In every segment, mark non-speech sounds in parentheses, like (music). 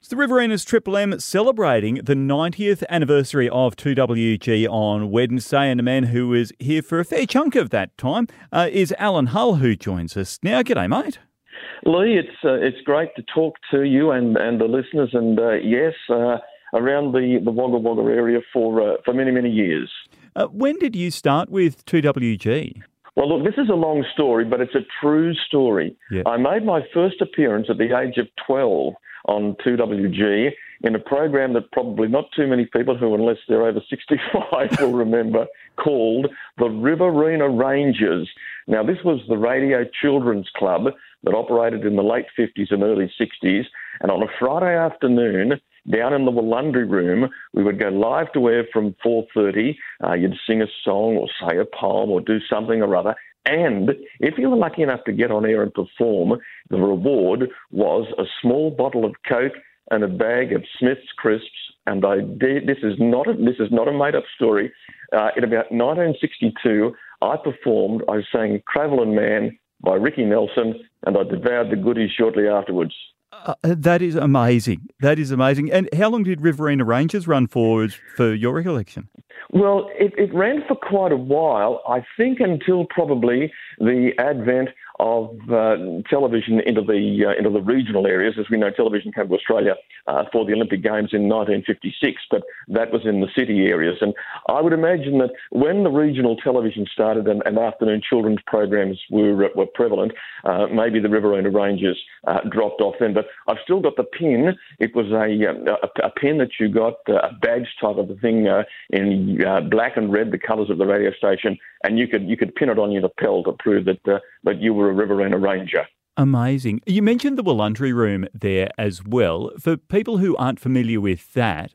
It's the Riverinas Triple M celebrating the 90th anniversary of 2WG on Wednesday, and a man who was here for a fair chunk of that time uh, is Alan Hull, who joins us now. G'day, mate. Lee, it's uh, it's great to talk to you and, and the listeners, and uh, yes, uh, around the, the Wagga Wagga area for uh, for many many years. Uh, when did you start with 2WG? Well, look, this is a long story, but it's a true story. Yeah. I made my first appearance at the age of 12 on 2WG in a program that probably not too many people who, unless they're over 65, will remember, called the Riverina Rangers. Now, this was the Radio Children's Club that operated in the late 50s and early 60s. And on a Friday afternoon, down in the Wollundry room, we would go live to air from 4.30. Uh, you'd sing a song or say a poem or do something or other. And if you were lucky enough to get on air and perform, the reward was a small bottle of Coke and a bag of Smith's crisps. And I did, this is not a, this is not a made up story. Uh, in about 1962, I performed. I sang "Travelling Man" by Ricky Nelson, and I devoured the goodies shortly afterwards. Uh, that is amazing. That is amazing. And how long did Riverina Rangers run for, for your recollection? Well, it, it ran for quite a while, I think until probably the advent of uh, television into the uh, into the regional areas. As we know, television came to Australia uh, for the Olympic Games in 1956, but that was in the city areas. And I would imagine that when the regional television started and, and afternoon children's programs were were prevalent, uh, maybe the Riverina Rangers uh, dropped off then. But I've still got the pin. It was a a, a pin that you got uh, a badge type of a thing in black and red, the colours of the radio station, and you could you could pin it on your lapel to prove that that you were a Riverina Ranger. Amazing. You mentioned the Wollundry Room there as well. For people who aren't familiar with that,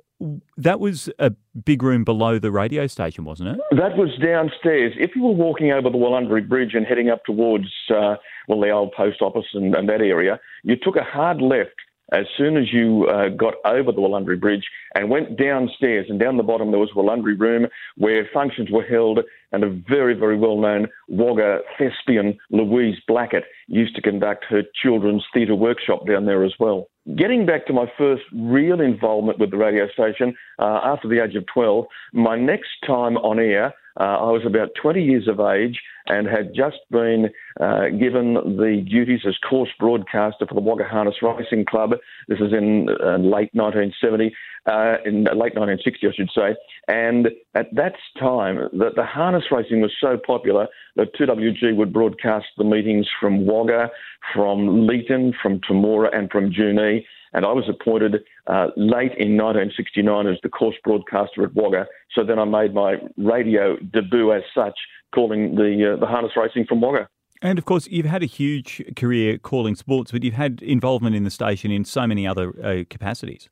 that was a big room below the radio station, wasn't it? That was downstairs. If you were walking over the Wollundry Bridge and heading up towards, uh, well, the old post office and, and that area, you took a hard left as soon as you uh, got over the Wollundry Bridge and went downstairs, and down the bottom there was Wollundry Room where functions were held, and a very, very well known Wagga thespian, Louise Blackett, used to conduct her children's theatre workshop down there as well. Getting back to my first real involvement with the radio station uh, after the age of 12, my next time on air, uh, I was about 20 years of age and had just been uh, given the duties as course broadcaster for the Wagga Harness Racing Club. This is in uh, late 1970, uh, in late 1960, I should say. And at that time, the, the harness racing was so popular that 2WG would broadcast the meetings from Wagga, from Leeton, from Temora, and from Junee. And I was appointed uh, late in 1969 as the course broadcaster at Wagga. So then I made my radio debut as such calling the uh, the harness racing from Wagga. And of course, you've had a huge career calling sports, but you've had involvement in the station in so many other uh, capacities.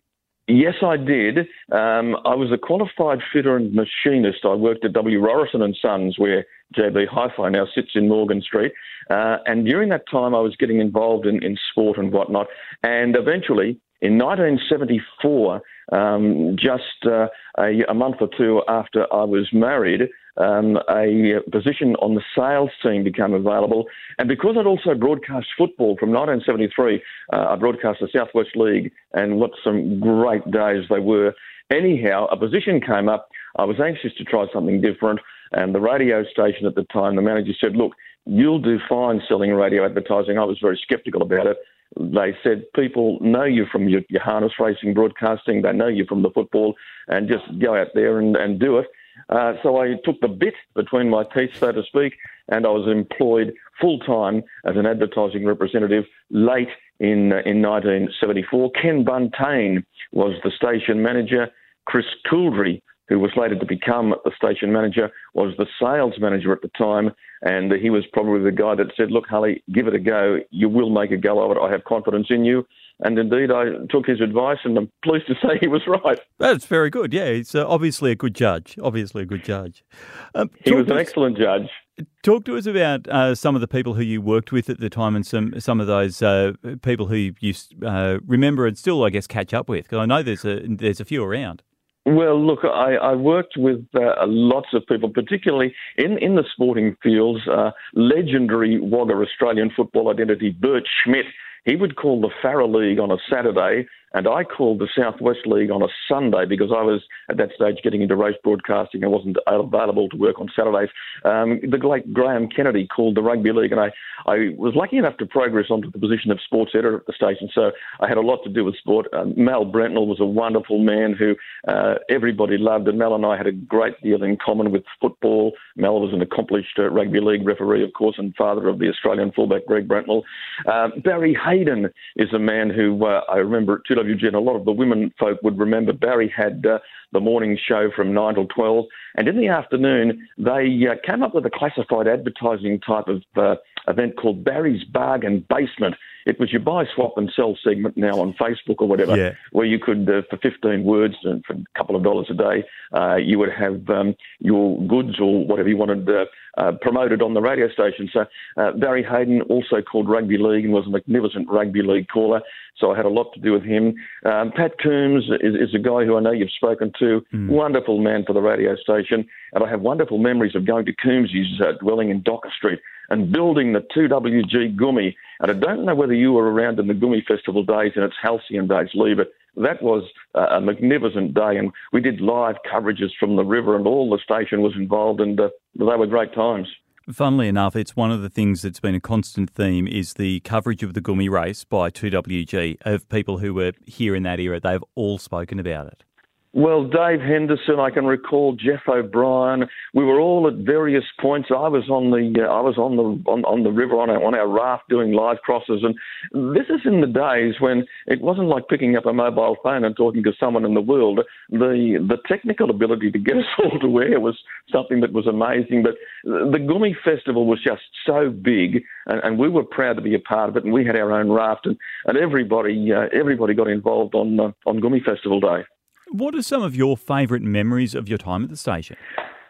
Yes, I did. Um, I was a qualified fitter and machinist. I worked at W. Rorison and Sons, where JB Hi-Fi now sits in Morgan Street. Uh, and during that time, I was getting involved in, in sport and whatnot. And eventually, in 1974, um, just uh, a, a, month or two after I was married, um, a position on the sales team became available. And because I'd also broadcast football from 1973, uh, I broadcast the Southwest League, and what some great days they were. Anyhow, a position came up. I was anxious to try something different, and the radio station at the time, the manager said, Look, you'll do fine selling radio advertising. I was very sceptical about it. They said people know you from your, your harness racing broadcasting, they know you from the football, and just go out there and, and do it. Uh, so I took the bit between my teeth, so to speak, and I was employed full time as an advertising representative late in uh, in 1974. Ken Buntain was the station manager. Chris Couldry, who was later to become the station manager, was the sales manager at the time, and he was probably the guy that said, "Look, Hully, give it a go. You will make a go of it. I have confidence in you." And indeed, I took his advice, and I'm pleased to (laughs) say he was right. That's very good. Yeah, he's uh, obviously a good judge. Obviously a good judge. Um, he was an us, excellent judge. Talk to us about uh, some of the people who you worked with at the time, and some some of those uh, people who you uh, remember and still, I guess, catch up with. Because I know there's a there's a few around. Well, look, I, I worked with uh, lots of people, particularly in, in the sporting fields. Uh, legendary Wagga Australian football identity Bert Schmidt he would call the Farrer League on a Saturday and I called the Southwest League on a Sunday because I was at that stage getting into race broadcasting. I wasn't available to work on Saturdays. Um, the late Graham Kennedy called the rugby league, and I, I was lucky enough to progress onto the position of sports editor at the station. So I had a lot to do with sport. Um, Mal Brentnall was a wonderful man who uh, everybody loved, and Mal and I had a great deal in common with football. Mal was an accomplished uh, rugby league referee, of course, and father of the Australian fullback Greg Brentnall. Uh, Barry Hayden is a man who uh, I remember at 2WG, and a lot of the women folk would remember. Barry had uh, the morning show from 9 till 12, and in the afternoon, they uh, came up with a classified advertising type of uh, event called Barry's Bargain Basement. It was your buy, swap, and sell segment now on Facebook or whatever, yeah. where you could, uh, for 15 words and for a couple of dollars a day, uh, you would have um, your goods or whatever you wanted uh, promoted on the radio station. So uh, Barry Hayden also called rugby league and was a magnificent rugby league caller. So I had a lot to do with him. Um, Pat Coombs is, is, a guy who I know you've spoken to. Mm. Wonderful man for the radio station. And I have wonderful memories of going to Coombs's uh, dwelling in Docker Street and building the 2WG Gumi. And I don't know whether you were around in the Gumi Festival days and its halcyon days, but that was a magnificent day. And we did live coverages from the river, and all the station was involved, and uh, they were great times. Funnily enough, it's one of the things that's been a constant theme is the coverage of the Gumi race by 2WG of people who were here in that era. They've all spoken about it. Well, Dave Henderson, I can recall Jeff O'Brien. We were all at various points. I was on the uh, I was on the on, on the river on our, on our raft doing live crosses, and this is in the days when it wasn't like picking up a mobile phone and talking to someone in the world. The the technical ability to get (laughs) us all to air was something that was amazing. But the Gumi Festival was just so big, and, and we were proud to be a part of it. And we had our own raft, and, and everybody uh, everybody got involved on uh, on Gumi Festival Day. What are some of your favourite memories of your time at the station?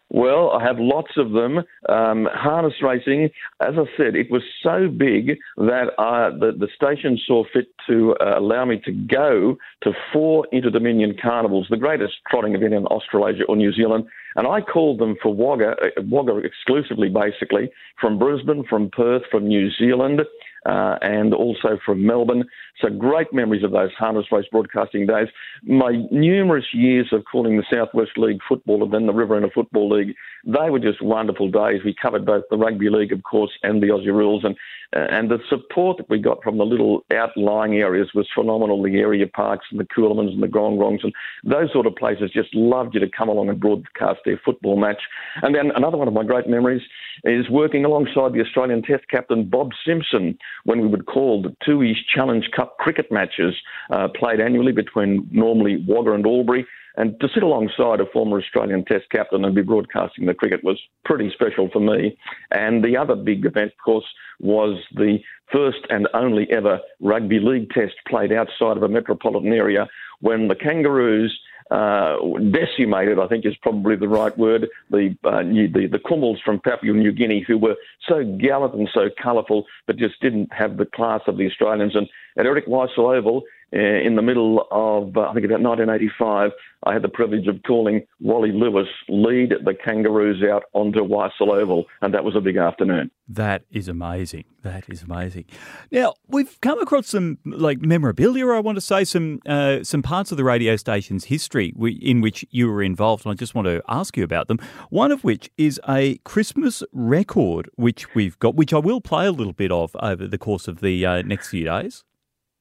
Well, I have lots of them. Um, harness racing, as I said, it was so big that uh, the, the station saw fit to uh, allow me to go to four Interdominion carnivals, the greatest trotting event in Australasia or New Zealand. And I called them for Wagga, uh, Wagga exclusively, basically, from Brisbane, from Perth, from New Zealand uh, and also from Melbourne. So great memories of those harness race broadcasting days. My numerous years of calling the Southwest League football and then the Riverina Football League, they were just wonderful days. We covered both the Rugby League, of course, and the Aussie Rules, and uh, and the support that we got from the little outlying areas was phenomenal. The Ariah Parks and the Coolamons and the Grongs and those sort of places just loved you to come along and broadcast their football match. And then another one of my great memories is working alongside the Australian Test captain Bob Simpson when we would call the Tooheys Challenge Cup cricket matches uh, played annually between normally Wagga and Albury. And to sit alongside a former Australian Test captain and be broadcasting the cricket was pretty special for me. And the other big event, of course, was the first and only ever rugby league test played outside of a metropolitan area when the Kangaroos uh, decimated, I think is probably the right word, the, uh, the, the Kumuls from Papua New Guinea who were so gallant and so colourful but just didn't have the class of the Australians. And at Eric Weissel Oval, in the middle of, uh, I think about 1985, I had the privilege of calling Wally Lewis lead the Kangaroos out onto Weissel Oval, and that was a big afternoon. That is amazing. That is amazing. Now we've come across some like memorabilia. I want to say some uh, some parts of the radio station's history in which you were involved, and I just want to ask you about them. One of which is a Christmas record, which we've got, which I will play a little bit of over the course of the uh, next few days.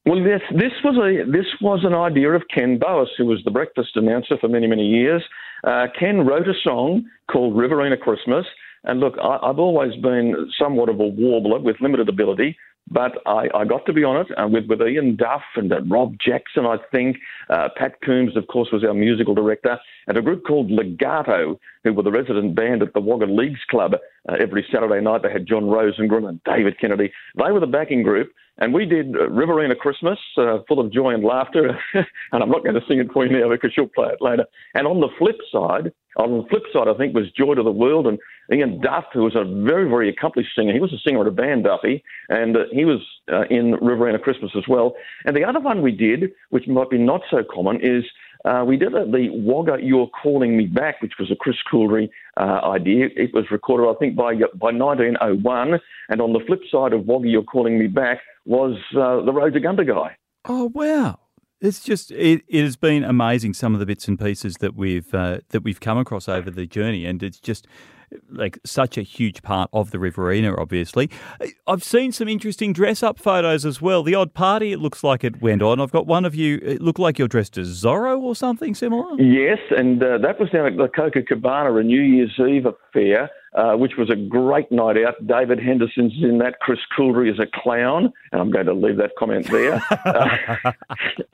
Well, this this was a this was an idea of Ken Boas, who was the breakfast announcer for many many years. Uh, Ken wrote a song called Riverina Christmas, and look, I, I've always been somewhat of a warbler with limited ability, but I, I got to be on it uh, with, with Ian Duff and uh, Rob Jackson, I think. Uh, Pat Coombs, of course, was our musical director, and a group called Legato, who were the resident band at the Wagga Leagues Club. Uh, every Saturday night, they had John Rosengren and David Kennedy. They were the backing group, and we did uh, Riverina Christmas, uh, full of joy and laughter. (laughs) and I'm not going to sing it for you now because you'll play it later. And on the flip side, on the flip side, I think was Joy to the World and Ian Duff, who was a very, very accomplished singer. He was a singer at a band, Duffy, and uh, he was uh, in Riverina Christmas as well. And the other one we did, which might be not so common, is uh, we did the Wagga You're Calling Me Back, which was a Chris Coolry uh, idea. It was recorded, I think, by by 1901. And on the flip side of Wagga You're Calling Me Back was uh, the Road to. Oh, wow. It's just it, it has been amazing some of the bits and pieces that we've uh, that we've come across over the journey, and it's just like such a huge part of the Riverina, obviously. I've seen some interesting dress up photos as well. The odd party, it looks like it went on. I've got one of you, it looked like you're dressed as Zorro or something similar. Yes, and uh, that was down at the Copacabana, a New Year's Eve affair. Uh, which was a great night out. David Henderson's in that. Chris Coolry is a clown, and I'm going to leave that comment there. (laughs) uh,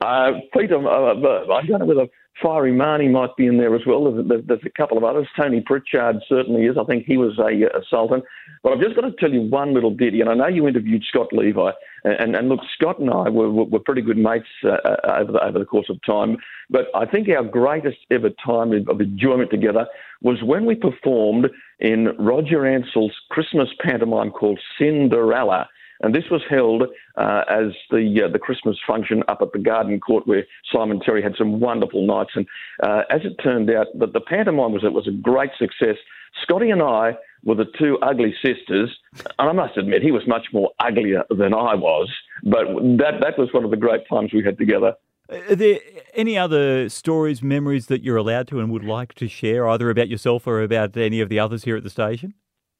uh, Peter, uh, I don't know whether Fiery Marnie might be in there as well. There's, there's, a couple of others. Tony Pritchard certainly is. I think he was a, a Sultan. But I've just got to tell you one little ditty, and I know you interviewed Scott Levi, and, and look, Scott and I were, were pretty good mates uh, uh, over, the, over the course of time. But I think our greatest ever time of enjoyment together was when we performed in Roger Ansell's Christmas pantomime called Cinderella and this was held uh, as the uh, the Christmas function up at the Garden Court, where Simon Terry had some wonderful nights. And uh, as it turned out, that the pantomime was it was a great success. Scotty and I were the two ugly sisters, and I must admit he was much more uglier than I was. But that that was one of the great times we had together. Are there any other stories, memories that you're allowed to and would like to share, either about yourself or about any of the others here at the station?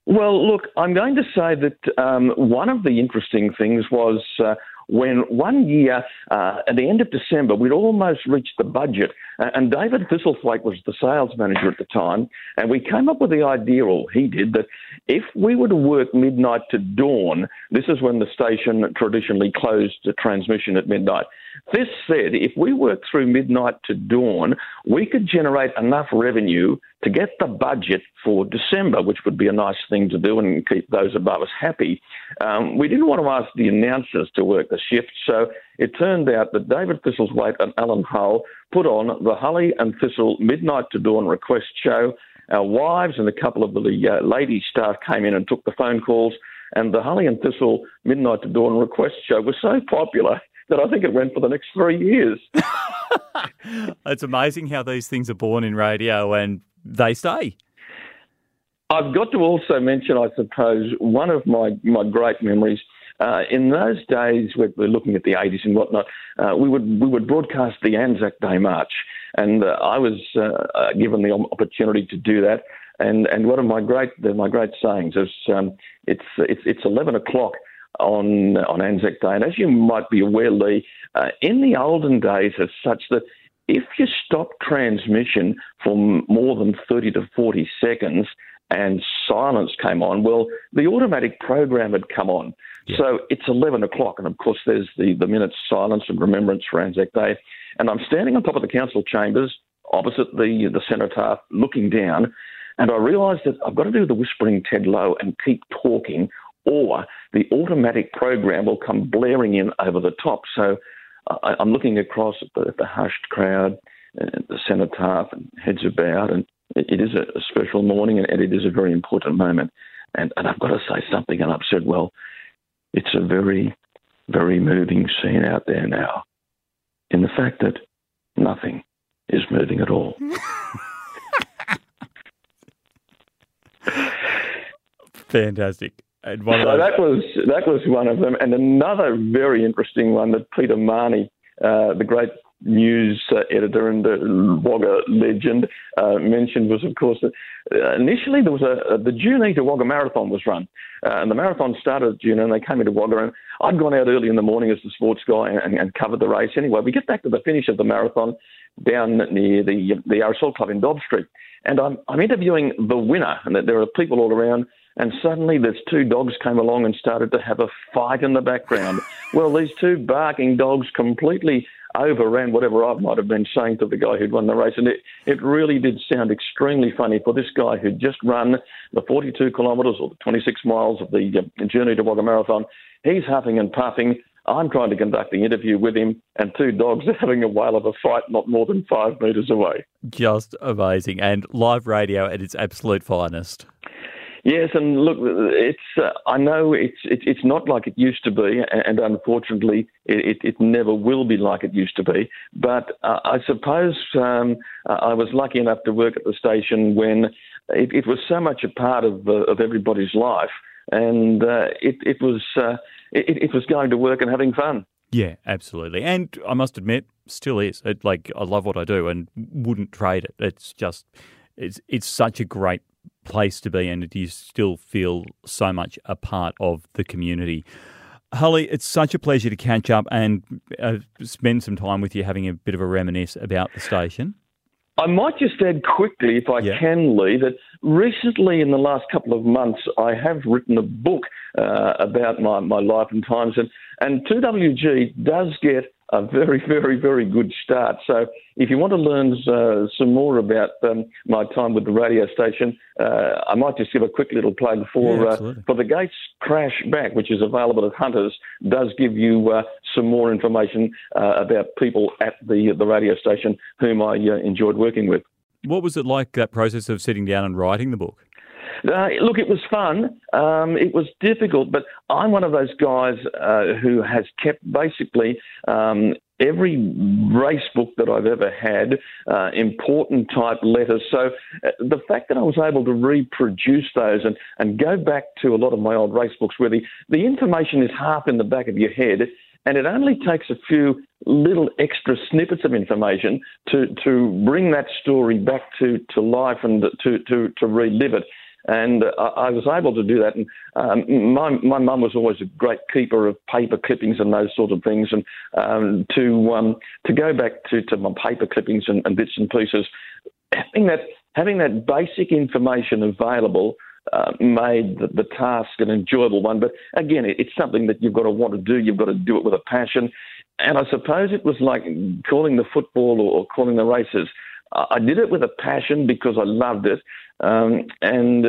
Well, look, I'm going to say that um, one of the interesting things was uh, when one year, uh, at the end of December, we'd almost reached the budget, and David Thistlethwaite was the sales manager at the time, and we came up with the idea, or he did, that if we were to work midnight to dawn, this is when the station traditionally closed the transmission at midnight. This said, if we worked through midnight to dawn, we could generate enough revenue to get the budget for December, which would be a nice thing to do and keep those above us happy. Um, we didn't want to ask the announcers to work the shift, so it turned out that David Thistlethwaite and Alan Hull put on the Hully and Thistle Midnight to Dawn request show. Our wives and a couple of the uh, lady staff came in and took the phone calls, and the Hully and Thistle Midnight to Dawn request show was so popular that I think it went for the next three years. (laughs) it's amazing how these things are born in radio and they stay. I've got to also mention, I suppose, one of my, my great memories. Uh, in those days, we're, we're, looking at the 80s and whatnot, uh, we would we would broadcast the Anzac Day March, and uh, I was uh, uh, given the opportunity to do that. And and one of my great my great sayings is um, it's it's it's 11 o'clock on on Anzac Day. And as you might be aware, Lee, uh, in the olden days, as such that if you stop transmission for more than 30 to 40 seconds and silence came on, well, the automatic program had come on. Yeah. So it's 11 o'clock, and of course, there's the, the minute's silence and remembrance for Anzac Day. And I'm standing on top of the council chambers opposite the, the cenotaph looking down, and I realised that I've got to do the whispering Ted Lowe and keep talking or the automatic program will come blaring in over the top. So uh, I, am looking across at the, the hushed crowd, and the cenotaph, and heads bowed, and it, is a, special morning, and, it is a very important moment. And, and I've got to say something, and I've said, well, it's a very, very moving scene out there now, in the fact that nothing is moving at all. (laughs) Fantastic. And one so that was that was one of them, and another very interesting one that Peter Marnie, uh, the great news uh, editor and uh, Wagga legend, uh, mentioned was, of course, that uh, initially there was a, the Junee to Wagga Marathon was run, uh, and the marathon started at Junee, and they came into Wagga, and I'd gone out early in the morning as the sports guy and, and covered the race. Anyway, we get back to the finish of the marathon down near the the RSL Club in Dob Street, and I'm I'm interviewing the winner, and there are people all around. And suddenly, there's two dogs came along and started to have a fight in the background. (laughs) well, these two barking dogs completely overran whatever I might have been saying to the guy who'd won the race. And it, it really did sound extremely funny for this guy who'd just run the 42 kilometres or the 26 miles of the uh, Junee to Wagga Marathon. He's huffing and puffing. I'm trying to conduct the interview with him, and two dogs are (laughs) having a whale of a fight not more than five metres away. Just amazing. And live radio at its absolute finest. Yes, and look, it's uh, I know it's it, it's not like it used to be, and unfortunately, it, it never will be like it used to be. But uh, I suppose um, I was lucky enough to work at the station when it, it was so much a part of uh, of everybody's life, and uh, it it was uh, it, it was going to work and having fun. Yeah, absolutely. And I must admit, still is. It, like I love what I do and wouldn't trade it. It's just it's it's such a great place to be and do you still feel so much a part of the community. Hully, it's such a pleasure to catch up and uh, spend some time with you having a bit of a reminisce about the station. I might just add quickly, if I yeah. can, Lee, that recently in the last couple of months, I have written a book uh, about my, my life and times, and, and 2WG does get a very, very, very good start. So if you want to learn uh, some more about um, my time with the radio station, uh, I might just give a quick little plug for yeah, uh, for the Gates Crash Back, which is available at Hunters. Does give you uh, some more information uh, about people at the the radio station whom I uh, enjoyed working with. What was it like that process of sitting down and writing the book? Uh, look, it was fun. Um, it was difficult, but I'm one of those guys uh, who has kept basically um, every race book that I've ever had, uh, important type letters. So uh, the fact that I was able to reproduce those and, and go back to a lot of my old race books where the, the information is half in the back of your head and it only takes a few little extra snippets of information to, to bring that story back to, to life and to, to, to relive it. And uh, I was able to do that. And um, my my mum was always a great keeper of paper clippings and those sort of things. And um, to um, to go back to, to my paper clippings and, and bits and pieces, having that having that basic information available. Uh, made the, the, task an enjoyable one. But again, it, it's something that you've got to want to do. You've got to do it with a passion. And I suppose it was like calling the football or, or calling the races. I did it with a passion because I loved it. Um, and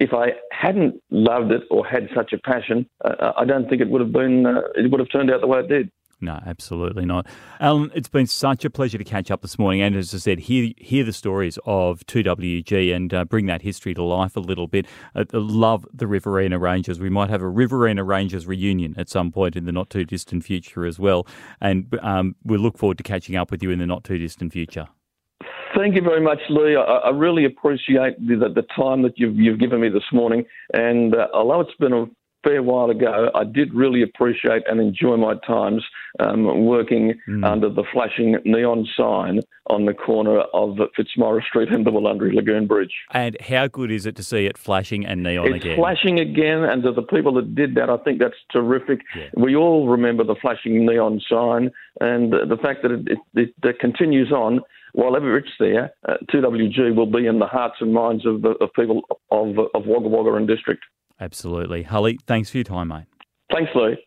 if I hadn't loved it or had such a passion, uh, I don't think it would have been. Uh, it would have turned out the way it did. No, absolutely not. Alan, it's been such a pleasure to catch up this morning. And as I said, hear, hear the stories of 2WG and uh, bring that history to life a little bit. I love the Riverina Rangers. We might have a Riverina Rangers reunion at some point in the not too distant future as well. And um, we look forward to catching up with you in the not too distant future. Thank you very much, Lee. I, I really appreciate the, the, time that you've, you've given me this morning. And uh, although it's been a fair while ago, I did really appreciate and enjoy my times um, working mm. under the flashing neon sign on the corner of Fitzmaurice Street and the Wollundry Lagoon Bridge. And how good is it to see it flashing and neon it's again? It's flashing again, and to the people that did that, I think that's terrific. Yeah. We all remember the flashing neon sign, and the fact that it, it, it continues on while ever it's there, uh, 2WG will be in the hearts and minds of, the, of people of, of Wagga Wagga and District. Absolutely. Hully, thanks for your time, mate. Thanks, Lee.